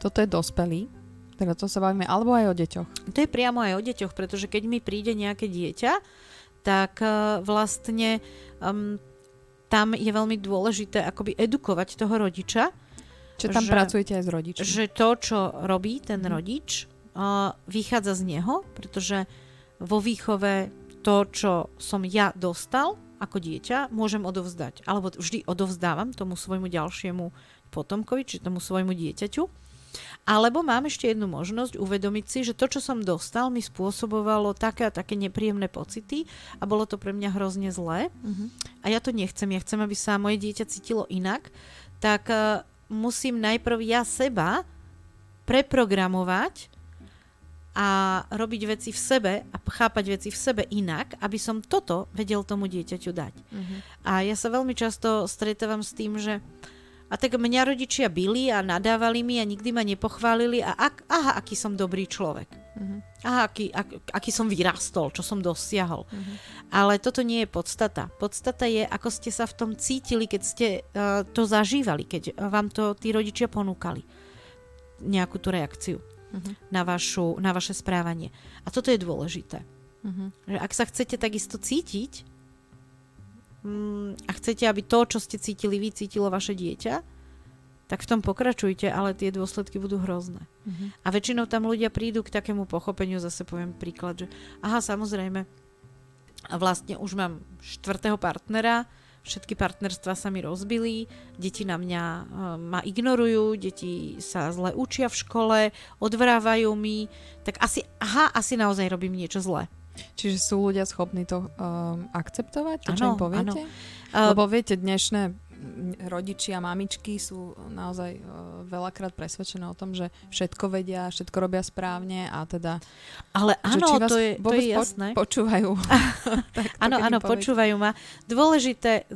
Toto je dospelý. Teda to sa bavíme alebo aj o deťoch. To je priamo aj o deťoch, pretože keď mi príde nejaké dieťa, tak uh, vlastne um, tam je veľmi dôležité akoby edukovať toho rodiča. Čiže tam že, pracujete aj s rodičom. Že to, čo robí ten mm. rodič, uh, vychádza z neho, pretože vo výchove to, čo som ja dostal ako dieťa, môžem odovzdať. Alebo vždy odovzdávam tomu svojmu ďalšiemu potomkovi, či tomu svojmu dieťaťu. Alebo mám ešte jednu možnosť uvedomiť si, že to, čo som dostal, mi spôsobovalo také a také nepríjemné pocity a bolo to pre mňa hrozne zlé. Uh-huh. A ja to nechcem. Ja chcem, aby sa moje dieťa cítilo inak. Tak uh, musím najprv ja seba preprogramovať a robiť veci v sebe a chápať veci v sebe inak, aby som toto vedel tomu dieťaťu dať. Uh-huh. A ja sa veľmi často stretávam s tým, že a tak mňa rodičia byli a nadávali mi a nikdy ma nepochválili a ak, aha, aký som dobrý človek. Uh-huh. Aha, aký, ak, aký som vyrastol, čo som dosiahol. Uh-huh. Ale toto nie je podstata. Podstata je, ako ste sa v tom cítili, keď ste uh, to zažívali, keď vám to tí rodičia ponúkali. Nejakú tú reakciu uh-huh. na, vašu, na vaše správanie. A toto je dôležité. Uh-huh. Že ak sa chcete takisto cítiť, mm, a chcete, aby to, čo ste cítili vy, cítilo vaše dieťa, tak v tom pokračujte, ale tie dôsledky budú hrozné. Mm-hmm. A väčšinou tam ľudia prídu k takému pochopeniu, zase poviem príklad, že aha, samozrejme, vlastne už mám štvrtého partnera, všetky partnerstva sa mi rozbili, deti na mňa uh, ma ignorujú, deti sa zle učia v škole, odvrávajú mi, tak asi, aha, asi naozaj robím niečo zlé. Čiže sú ľudia schopní to um, akceptovať, to, ano, čo im poviete? Ano. Lebo viete, dnešné rodičia, mamičky sú naozaj uh, veľakrát presvedčené o tom, že všetko vedia, všetko robia správne a teda... Ale áno, to je, to je jasné. Po, počúvajú. Áno, áno, počúvajú ma. Dôležité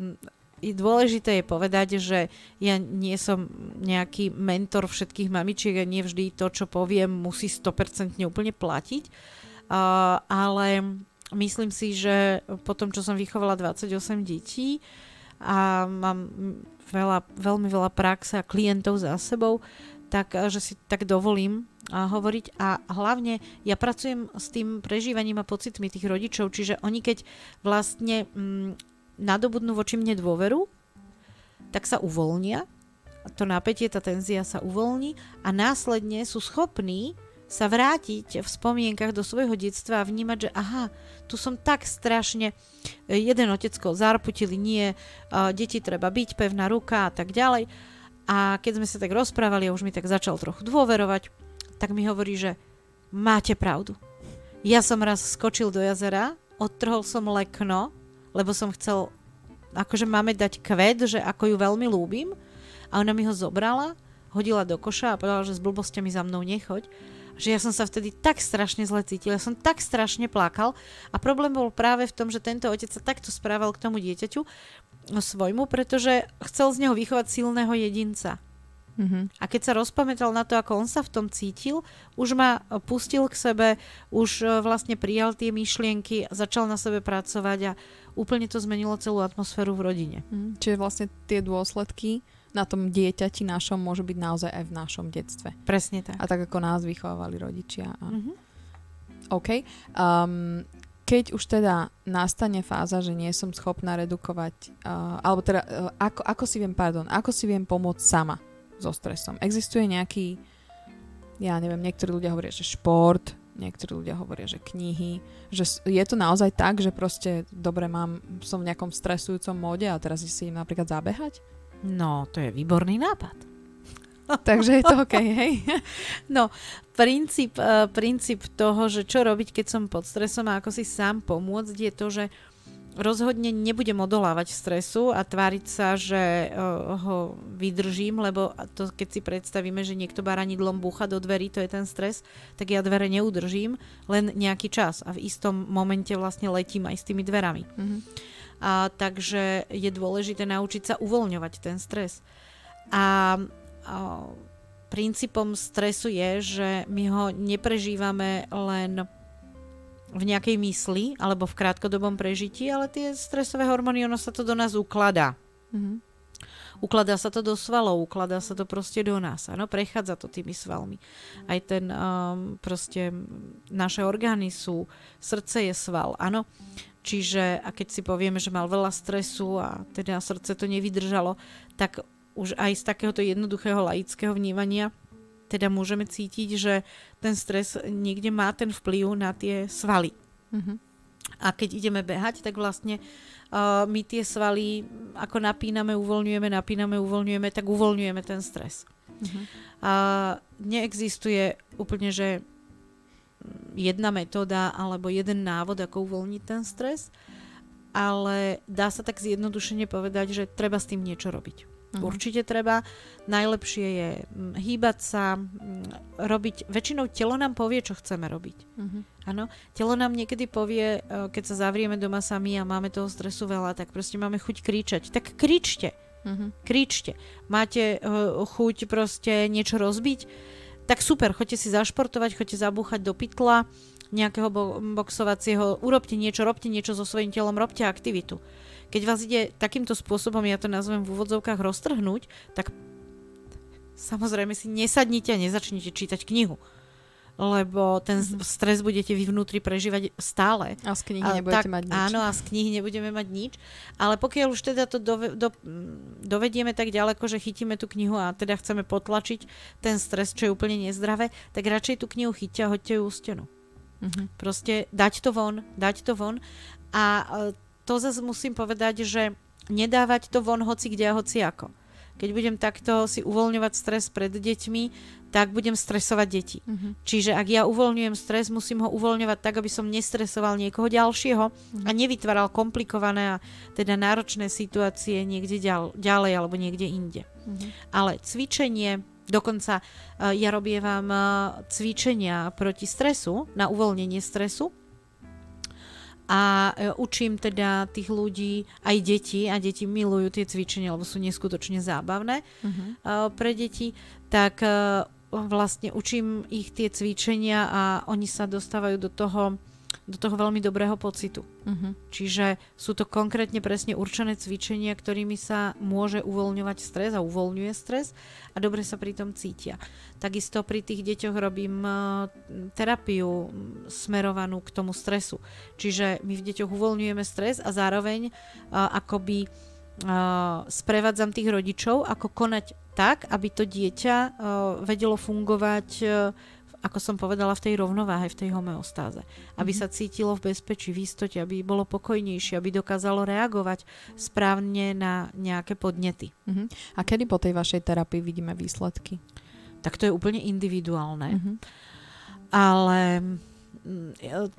dôležité je povedať, že ja nie som nejaký mentor všetkých mamičiek a nie vždy to, čo poviem, musí 100% úplne platiť Uh, ale myslím si, že po tom, čo som vychovala 28 detí a mám veľa, veľmi veľa praxe a klientov za sebou, tak že si tak dovolím a hovoriť. A hlavne ja pracujem s tým prežívaním a pocitmi tých rodičov, čiže oni keď vlastne mm, nadobudnú voči mne dôveru, tak sa uvoľnia, to napätie, tá tenzia sa uvoľní a následne sú schopní sa vrátiť v spomienkach do svojho detstva a vnímať, že aha, tu som tak strašne, e, jeden otecko zarputili, nie, deti treba byť, pevná ruka a tak ďalej. A keď sme sa tak rozprávali a už mi tak začal trochu dôverovať, tak mi hovorí, že máte pravdu. Ja som raz skočil do jazera, odtrhol som lekno, lebo som chcel, akože máme dať kvet, že ako ju veľmi lúbim. A ona mi ho zobrala, hodila do koša a povedala, že s blbosťami za mnou nechoď že ja som sa vtedy tak strašne zle cítil, ja som tak strašne plakal a problém bol práve v tom, že tento otec sa takto správal k tomu dieťaťu no, svojmu, pretože chcel z neho vychovať silného jedinca. Mm-hmm. A keď sa rozpamätal na to, ako on sa v tom cítil, už ma pustil k sebe, už e, vlastne prijal tie myšlienky, začal na sebe pracovať a úplne to zmenilo celú atmosféru v rodine. Mm, čiže vlastne tie dôsledky na tom dieťati našom môže byť naozaj aj v našom detstve. Presne tak. A tak ako nás vychovávali rodičia. A... Mm-hmm. OK. Um, keď už teda nastane fáza, že nie som schopná redukovať, uh, alebo teda, uh, ako, ako si viem, pardon, ako si viem pomôcť sama so stresom? Existuje nejaký, ja neviem, niektorí ľudia hovoria, že šport, niektorí ľudia hovoria, že knihy, že je to naozaj tak, že proste dobre mám, som v nejakom stresujúcom móde a teraz si idem napríklad zabehať? No, to je výborný nápad. Takže je to OK, hej? No, princíp, uh, princíp toho, že čo robiť, keď som pod stresom a ako si sám pomôcť, je to, že rozhodne nebudem odolávať stresu a tváriť sa, že uh, ho vydržím, lebo to, keď si predstavíme, že niekto baranidlom búcha do dverí, to je ten stres, tak ja dvere neudržím len nejaký čas a v istom momente vlastne letím aj s tými dverami. Mm-hmm. A, takže je dôležité naučiť sa uvoľňovať ten stres. A, a princípom stresu je, že my ho neprežívame len v nejakej mysli alebo v krátkodobom prežití, ale tie stresové hormóny, ono sa to do nás ukladá. Mm-hmm. Ukladá sa to do svalov, ukladá sa to proste do nás, áno, prechádza to tými svalmi. Aj ten um, proste naše orgány sú, srdce je sval, áno. Čiže a keď si povieme, že mal veľa stresu a teda srdce to nevydržalo, tak už aj z takéhoto jednoduchého laického vnímania teda môžeme cítiť, že ten stres niekde má ten vplyv na tie svaly. Mm-hmm. A keď ideme behať, tak vlastne uh, my tie svaly ako napíname, uvoľňujeme, napíname, uvoľňujeme, tak uvoľňujeme ten stres. Mm-hmm. A neexistuje úplne, že jedna metóda alebo jeden návod, ako uvoľniť ten stres, ale dá sa tak zjednodušene povedať, že treba s tým niečo robiť. Uh-huh. Určite treba. Najlepšie je mm, hýbať sa, mm, robiť. Väčšinou telo nám povie, čo chceme robiť. Uh-huh. Áno, telo nám niekedy povie, e, keď sa zavrieme doma sami a máme toho stresu veľa, tak proste máme chuť kričať. Tak kričte. Uh-huh. Kričte. Máte uh, chuť proste niečo rozbiť? Tak super, choďte si zašportovať, choďte zabúchať do pytla nejakého bo- boxovacieho, urobte niečo, robte niečo so svojím telom, robte aktivitu. Keď vás ide takýmto spôsobom, ja to nazvem v úvodzovkách roztrhnúť, tak samozrejme si nesadnite a nezačnite čítať knihu lebo ten mm-hmm. stres budete vy vnútri prežívať stále. A z knihy a, nebudete tak, mať nič. Áno, a z knihy nebudeme mať nič. Ale pokiaľ už teda to dove, do, dovedieme tak ďaleko, že chytíme tú knihu a teda chceme potlačiť ten stres, čo je úplne nezdravé, tak radšej tú knihu chyťte a hoďte ju stenu. Mm-hmm. Proste dať to von, dať to von a to zase musím povedať, že nedávať to von hoci kde a hoci ako. Keď budem takto si uvoľňovať stres pred deťmi, tak budem stresovať deti. Uh-huh. Čiže ak ja uvoľňujem stres, musím ho uvoľňovať tak, aby som nestresoval niekoho ďalšieho uh-huh. a nevytváral komplikované a teda náročné situácie niekde ďal, ďalej alebo niekde inde. Uh-huh. Ale cvičenie, dokonca uh, ja robievam uh, cvičenia proti stresu, na uvoľnenie stresu, a e, učím teda tých ľudí, aj deti, a deti milujú tie cvičenia, lebo sú neskutočne zábavné uh-huh. pre deti, tak e, vlastne učím ich tie cvičenia a oni sa dostávajú do toho do toho veľmi dobrého pocitu. Uh-huh. Čiže sú to konkrétne presne určené cvičenia, ktorými sa môže uvoľňovať stres a uvoľňuje stres a dobre sa pri tom cítia. Takisto pri tých deťoch robím uh, terapiu smerovanú k tomu stresu. Čiže my v deťoch uvoľňujeme stres a zároveň uh, akoby uh, sprevádzam tých rodičov, ako konať tak, aby to dieťa uh, vedelo fungovať uh, ako som povedala, v tej rovnováhe, v tej homeostáze. Aby mm-hmm. sa cítilo v bezpečí, v istote, aby bolo pokojnejšie, aby dokázalo reagovať správne na nejaké podnety. Mm-hmm. A kedy po tej vašej terapii vidíme výsledky? Tak to je úplne individuálne. Mm-hmm. Ale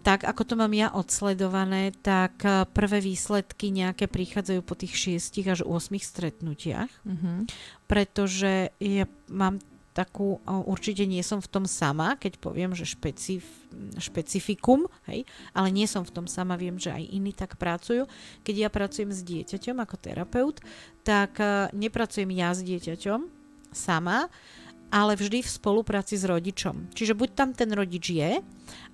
tak ako to mám ja odsledované, tak eh, prvé výsledky nejaké prichádzajú po tých 6 až 8 stretnutiach, mm-hmm. pretože ja mám takú, určite nie som v tom sama, keď poviem, že špecif, špecifikum, hej, ale nie som v tom sama, viem, že aj iní tak pracujú. Keď ja pracujem s dieťaťom ako terapeut, tak nepracujem ja s dieťaťom sama, ale vždy v spolupráci s rodičom. Čiže buď tam ten rodič je,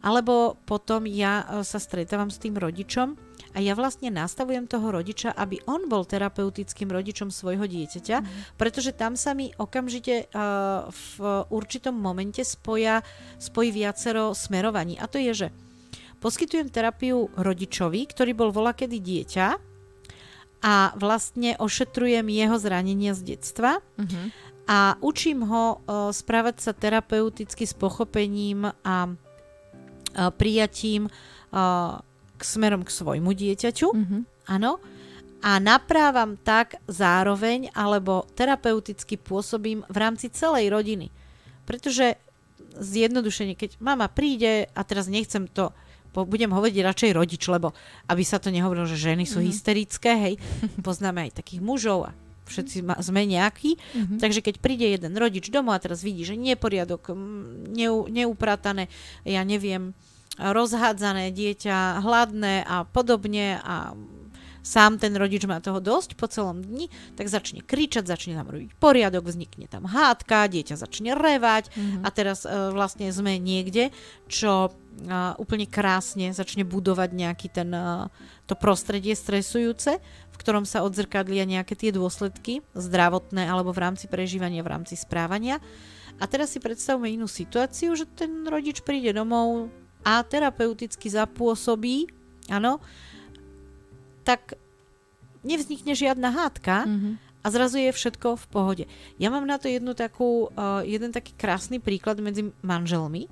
alebo potom ja sa stretávam s tým rodičom a ja vlastne nastavujem toho rodiča, aby on bol terapeutickým rodičom svojho dieťaťa, mm. pretože tam sa mi okamžite uh, v určitom momente spoja, spojí viacero smerovaní. A to je, že poskytujem terapiu rodičovi, ktorý bol volakedy dieťa a vlastne ošetrujem jeho zranenia z detstva. Mm-hmm. A učím ho uh, správať sa terapeuticky s pochopením a uh, prijatím uh, k smerom k svojmu dieťaťu, mm-hmm. áno, a naprávam tak zároveň, alebo terapeuticky pôsobím v rámci celej rodiny. Pretože zjednodušene, keď mama príde, a teraz nechcem to, budem hovoriť radšej rodič, lebo aby sa to nehovorilo, že ženy sú mm-hmm. hysterické, hej, poznáme aj takých mužov a všetci ma, sme nejakí, mm-hmm. takže keď príde jeden rodič domov a teraz vidí, že nie je poriadok, neu, neupratané, ja neviem, rozhádzané dieťa, hladné a podobne a sám ten rodič má toho dosť po celom dni, tak začne kričať, začne tam robiť poriadok, vznikne tam hádka, dieťa začne revať mm-hmm. a teraz uh, vlastne sme niekde, čo uh, úplne krásne začne budovať nejaký ten, uh, to prostredie stresujúce, v ktorom sa odzrkadlia nejaké tie dôsledky zdravotné alebo v rámci prežívania, v rámci správania. A teraz si predstavme inú situáciu, že ten rodič príde domov a terapeuticky zapôsobí, áno, tak nevznikne žiadna hádka mm-hmm. a zrazu je všetko v pohode. Ja mám na to jednu takú, uh, jeden taký krásny príklad medzi manželmi.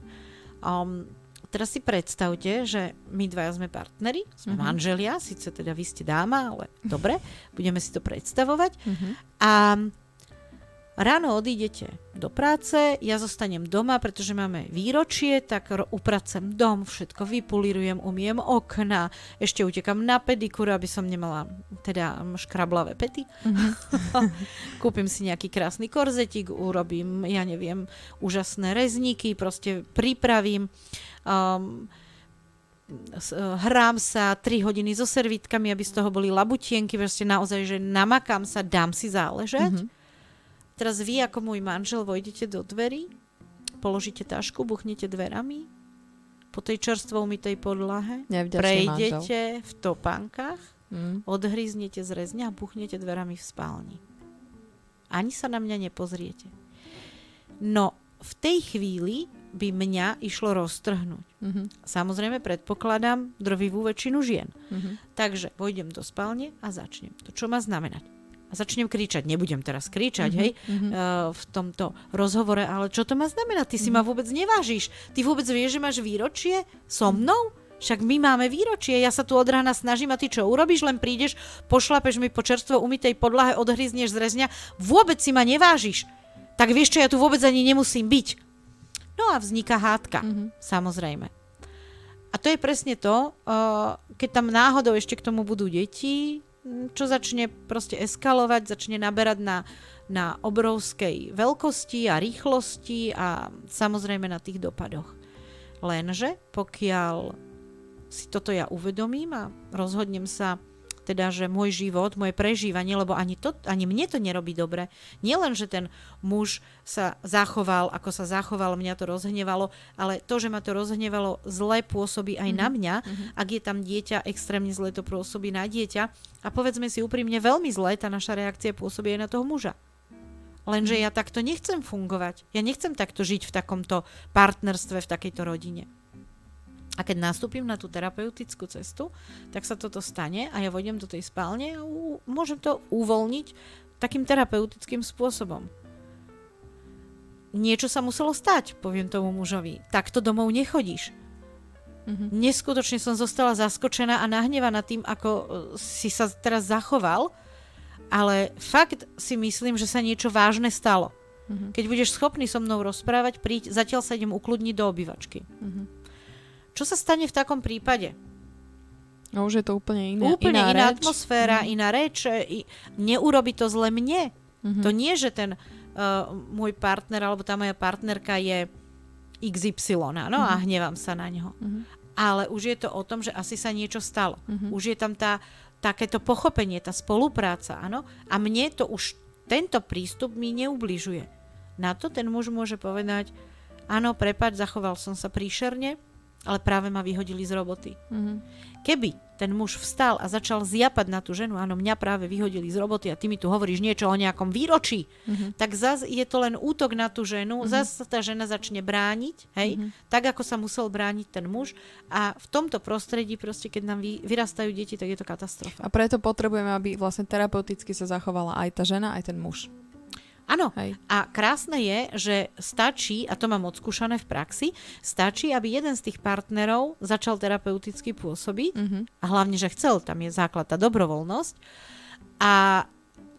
Um, teraz si predstavte, že my dvaja sme partneri, sme mm-hmm. manželia, síce teda vy ste dáma, ale dobre, budeme si to predstavovať. Mm-hmm. A Ráno odídete do práce, ja zostanem doma, pretože máme výročie, tak upracem dom, všetko vypulírujem, umiem okna, ešte utekam na pedikúru, aby som nemala teda škrablavé pety. Mm-hmm. Kúpim si nejaký krásny korzetík, urobím, ja neviem, úžasné rezníky, proste pripravím. Um, hrám sa 3 hodiny so servitkami, aby z toho boli labutienky, proste naozaj, že namakám sa, dám si záležať. Mm-hmm Teraz vy ako môj manžel vojdete do dverí, položíte tašku, buchnete dverami, po tej čerstvo umytej podlahe, prejdete manžel. v topánkach, mm. odhryznete z rezňa a buchnete dverami v spálni. Ani sa na mňa nepozriete. No, v tej chvíli by mňa išlo roztrhnúť. Mm-hmm. Samozrejme predpokladám drvivú väčšinu žien. Mm-hmm. Takže vojdem do spálne a začnem. To čo má znamenať? Začnem kričať. Nebudem teraz kričať, mm-hmm, hej, mm-hmm. Uh, v tomto rozhovore, ale čo to má znamenať? Ty si mm-hmm. ma vôbec nevážiš. Ty vôbec vieš, že máš výročie so mnou? Však my máme výročie, ja sa tu od rána snažím a ty čo urobíš? Len prídeš, pošlapeš mi po čerstvo umytej podlahe, odhryzneš z rezňa, vôbec si ma nevážiš. Tak vieš čo, ja tu vôbec ani nemusím byť. No a vzniká hádka, mm-hmm. samozrejme. A to je presne to, uh, keď tam náhodou ešte k tomu budú deti, čo začne proste eskalovať, začne naberať na, na obrovskej veľkosti a rýchlosti a samozrejme na tých dopadoch. Lenže pokiaľ si toto ja uvedomím a rozhodnem sa teda, že môj život, moje prežívanie, lebo ani, to, ani mne to nerobí dobre. Nielen, že ten muž sa zachoval, ako sa zachoval, mňa to rozhnevalo, ale to, že ma to rozhnevalo, zle pôsobí aj mm-hmm. na mňa. Mm-hmm. Ak je tam dieťa, extrémne zle to pôsobí na dieťa. A povedzme si úprimne, veľmi zle tá naša reakcia pôsobí aj na toho muža. Lenže mhm. ja takto nechcem fungovať. Ja nechcem takto žiť v takomto partnerstve, v takejto rodine. A keď nastúpim na tú terapeutickú cestu, tak sa toto stane a ja vojdem do tej spálne a u, môžem to uvoľniť takým terapeutickým spôsobom. Niečo sa muselo stať, poviem tomu mužovi. Takto domov nechodíš. Mm-hmm. Neskutočne som zostala zaskočená a nahnevaná tým, ako e, si sa teraz zachoval, ale fakt si myslím, že sa niečo vážne stalo. Mm-hmm. Keď budeš schopný so mnou rozprávať, príď, zatiaľ sa idem ukludniť do obývačky. Mm-hmm. Čo sa stane v takom prípade? No už je to úplne iná, úplne iná, iná reč. atmosféra, mm. iná reč. I, neurobi to zle mne. Mm-hmm. To nie, že ten uh, môj partner alebo tá moja partnerka je XY, no mm-hmm. a hnevám sa na neho. Mm-hmm. Ale už je to o tom, že asi sa niečo stalo. Mm-hmm. Už je tam tá, takéto pochopenie, tá spolupráca, áno. A mne to už, tento prístup mi neubližuje. Na to ten muž môže povedať, áno, prepač, zachoval som sa príšerne, ale práve ma vyhodili z roboty. Mm-hmm. Keby ten muž vstal a začal zjapať na tú ženu, áno, mňa práve vyhodili z roboty a ty mi tu hovoríš niečo o nejakom výročí, mm-hmm. tak zase je to len útok na tú ženu, mm-hmm. zase tá žena začne brániť, hej, mm-hmm. tak ako sa musel brániť ten muž a v tomto prostredí proste, keď nám vy, vyrastajú deti, tak je to katastrofa. A preto potrebujeme, aby vlastne terapeuticky sa zachovala aj tá žena, aj ten muž. Áno. A krásne je, že stačí, a to mám odskúšané v praxi, stačí, aby jeden z tých partnerov začal terapeuticky pôsobiť mm-hmm. a hlavne, že chcel, tam je základ tá dobrovoľnosť a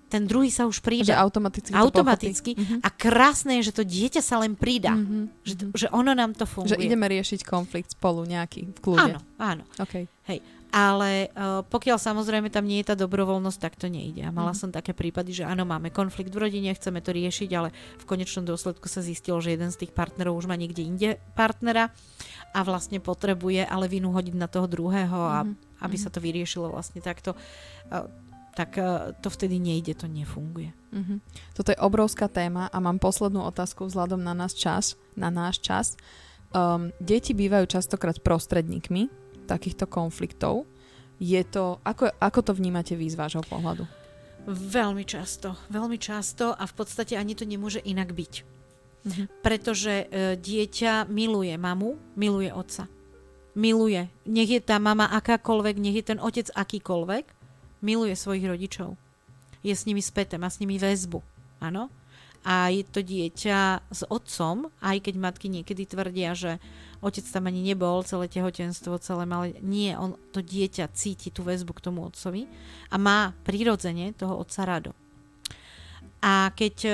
ten druhý sa už príde. Že automaticky Automaticky. Mm-hmm. A krásne je, že to dieťa sa len prída. Mm-hmm. Že, to, že ono nám to funguje. Že ideme riešiť konflikt spolu nejaký v kľude. Áno, áno. Okay. Hej ale uh, pokiaľ samozrejme tam nie je tá dobrovoľnosť, tak to nejde. A mala mm. som také prípady, že áno, máme konflikt v rodine, chceme to riešiť, ale v konečnom dôsledku sa zistilo, že jeden z tých partnerov už má niekde inde partnera a vlastne potrebuje ale vinu hodiť na toho druhého a mm. aby sa to vyriešilo vlastne takto, uh, tak uh, to vtedy nejde, to nefunguje. Mm-hmm. Toto je obrovská téma a mám poslednú otázku vzhľadom na náš čas. Na náš čas. Um, deti bývajú častokrát prostredníkmi takýchto konfliktov. Je to, ako, ako to vnímate vy z vášho pohľadu? Veľmi často, veľmi často a v podstate ani to nemôže inak byť. Mm-hmm. Pretože e, dieťa miluje mamu, miluje otca. Miluje. Nech je tá mama akákoľvek, nech je ten otec akýkoľvek, miluje svojich rodičov. Je s nimi späté, má s nimi väzbu. Áno? A je to dieťa s otcom, aj keď matky niekedy tvrdia, že otec tam ani nebol celé tehotenstvo, celé malé. Nie, on, to dieťa cíti tú väzbu k tomu otcovi a má prirodzene toho otca rado. A keď e,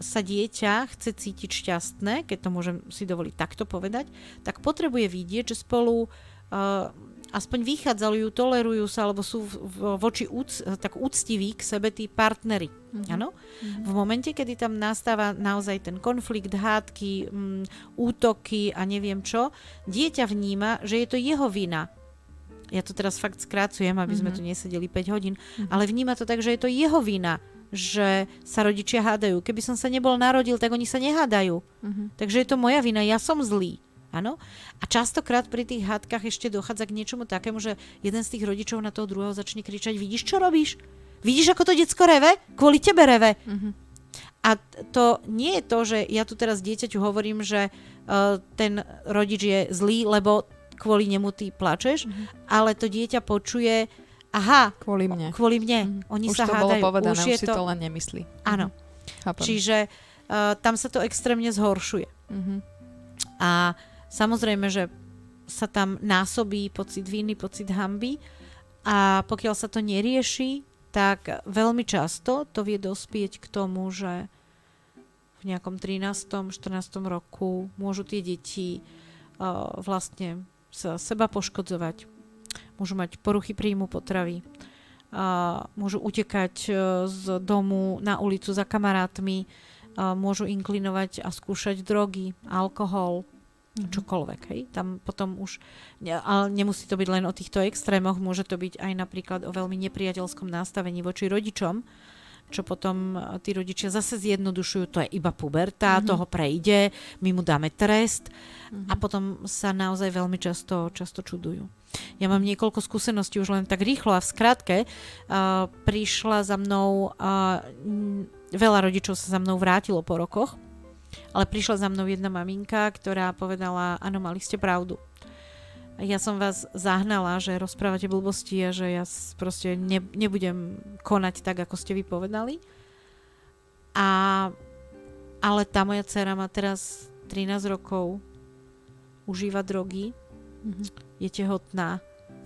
sa dieťa chce cítiť šťastné, keď to môžem si dovoliť takto povedať, tak potrebuje vidieť, že spolu uh, aspoň vychádzajú, tolerujú sa, alebo sú voči úc, tak úctiví k sebe tí partnery. Mm-hmm. Mm-hmm. V momente, kedy tam nastáva naozaj ten konflikt, hádky, m, mm, útoky a neviem čo, dieťa vníma, že je to jeho vina. Ja to teraz fakt skrácujem, aby mm-hmm. sme tu nesedeli 5 hodín, mm-hmm. ale vníma to tak, že je to jeho vina, že sa rodičia hádajú. Keby som sa nebol narodil, tak oni sa nehádajú. Mm-hmm. Takže je to moja vina, ja som zlý. Áno? A častokrát pri tých hádkach ešte dochádza k niečomu takému, že jeden z tých rodičov na toho druhého začne kričať, vidíš, čo robíš? Vidíš, ako to decko reve? Kvôli tebe reve. Mm-hmm. A to nie je to, že ja tu teraz dieťaťu hovorím, že uh, ten rodič je zlý, lebo kvôli nemu ty plačeš, mm-hmm. ale to dieťa počuje, aha, kvôli mne. Kvôli mne. Mm-hmm. Oni už sa to hádajú. bolo povedané, už, už si to... to len nemyslí. Áno. Mm-hmm. Čiže uh, tam sa to extrémne zhoršuje. Mm-hmm. A Samozrejme, že sa tam násobí pocit viny, pocit hamby a pokiaľ sa to nerieši, tak veľmi často to vie dospieť k tomu, že v nejakom 13. 14. roku môžu tie deti uh, vlastne sa seba poškodzovať, môžu mať poruchy príjmu potravy, uh, môžu utekať uh, z domu na ulicu za kamarátmi, uh, môžu inklinovať a skúšať drogy, alkohol, mm-hmm. čokoľvek. Hej? Tam potom už, ale nemusí to byť len o týchto extrémoch, môže to byť aj napríklad o veľmi nepriateľskom nastavení voči rodičom, čo potom e, tí rodičia zase zjednodušujú, to je iba puberta, mm-hmm. toho prejde, my mu dáme trest mm-hmm. a potom sa naozaj veľmi často, často čudujú. Ja mám niekoľko skúseností už len tak rýchlo a v skratke. Uh, prišla za mnou, uh, veľa rodičov sa za mnou vrátilo po rokoch ale prišla za mnou jedna maminka, ktorá povedala, áno, mali ste pravdu. Ja som vás zahnala, že rozprávate blbosti a že ja proste ne, nebudem konať tak, ako ste vypovedali. A, ale tá moja dcera má teraz 13 rokov, užíva drogy, mm-hmm. je tehotná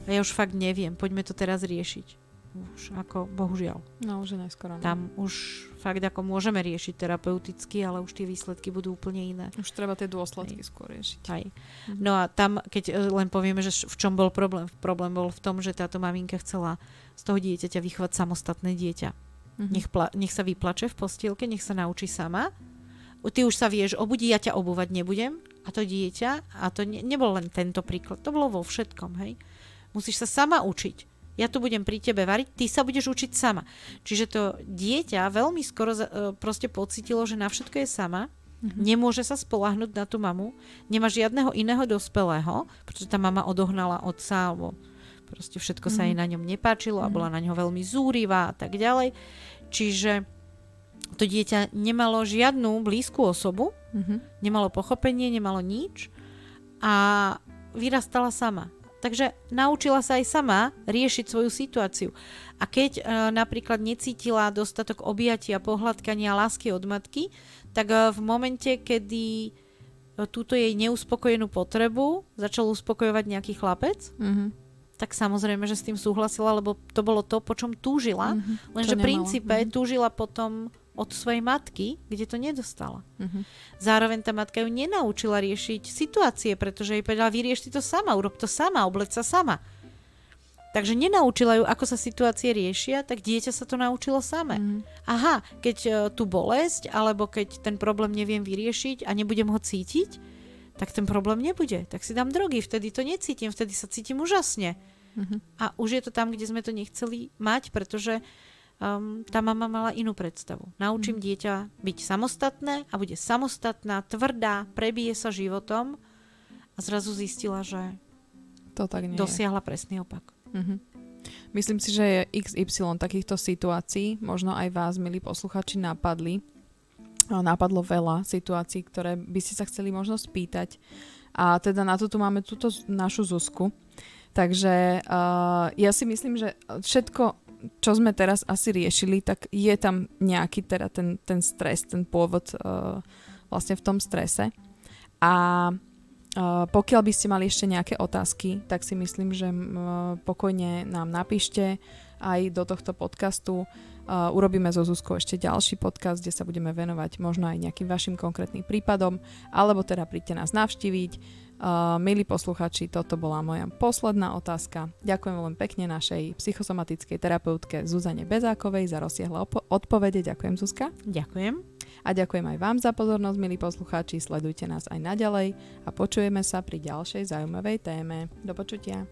a ja už fakt neviem, poďme to teraz riešiť už ako bohužiaľ. No už je neskoro. No. Tam už fakt ako môžeme riešiť terapeuticky, ale už tie výsledky budú úplne iné. Už treba tie dôsledky Hej. skôr riešiť. Aj. Mhm. No a tam, keď e, len povieme, že v čom bol problém. Problém bol v tom, že táto maminka chcela z toho dieťaťa vychovať samostatné dieťa. Mm-hmm. Nech, pla- nech sa vyplače v postielke, nech sa naučí sama. Ty už sa vieš obudiť, ja ťa obúvať nebudem. A to dieťa, a to ne, nebol len tento príklad, to bolo vo všetkom, hej. Musíš sa sama učiť ja tu budem pri tebe variť, ty sa budeš učiť sama. Čiže to dieťa veľmi skoro e, proste pocitilo, že na všetko je sama, mm-hmm. nemôže sa spolahnuť na tú mamu, nemá žiadneho iného dospelého, pretože tá mama odohnala otca, alebo proste všetko mm-hmm. sa jej mhm. na ňom nepáčilo a mhm. bola na ňo veľmi zúrivá a tak ďalej. Čiže to dieťa nemalo žiadnu blízku osobu, mm-hmm. nemalo pochopenie, nemalo nič a vyrastala sama. Takže naučila sa aj sama riešiť svoju situáciu. A keď e, napríklad necítila dostatok objatia, pohľadkania a lásky od matky, tak e, v momente, kedy e, túto jej neuspokojenú potrebu začal uspokojovať nejaký chlapec, mm-hmm. tak samozrejme, že s tým súhlasila, lebo to bolo to, po čom túžila. Mm-hmm. Lenže v princípe mm-hmm. túžila potom od svojej matky, kde to nedostala. Uh-huh. Zároveň tá matka ju nenaučila riešiť situácie, pretože jej povedala, vyrieš si to sama, urob to sama, obleď sa sama. Takže nenaučila ju, ako sa situácie riešia, tak dieťa sa to naučilo samé. Mm. Aha, keď uh, tu bolesť, alebo keď ten problém neviem vyriešiť a nebudem ho cítiť, tak ten problém nebude. Tak si dám drogy, vtedy to necítim, vtedy sa cítim úžasne. Uh-huh. A už je to tam, kde sme to nechceli mať, pretože um, tá mama mala inú predstavu. Naučím uh-huh. dieťa byť samostatné a bude samostatná, tvrdá, prebije sa životom a zrazu zistila, že to tak nie dosiahla je. presný opak. Uh-huh. Myslím si, že je XY takýchto situácií, možno aj vás, milí posluchači, napadli. Napadlo veľa situácií, ktoré by ste sa chceli možno spýtať. A teda na to tu máme túto našu Zuzku. Takže uh, ja si myslím, že všetko, čo sme teraz asi riešili, tak je tam nejaký teda ten, ten stres, ten pôvod uh, vlastne v tom strese. A Uh, pokiaľ by ste mali ešte nejaké otázky, tak si myslím, že uh, pokojne nám napíšte aj do tohto podcastu. Uh, urobíme zo Zuzkou ešte ďalší podcast, kde sa budeme venovať možno aj nejakým vašim konkrétnym prípadom, alebo teda príďte nás navštíviť. Uh, milí posluchači, toto bola moja posledná otázka. Ďakujem veľmi pekne našej psychosomatickej terapeutke Zuzane Bezákovej za rozsiahle op- odpovede. Ďakujem, Zuzka. Ďakujem. A ďakujem aj vám za pozornosť, milí poslucháči, sledujte nás aj naďalej a počujeme sa pri ďalšej zaujímavej téme. Do počutia.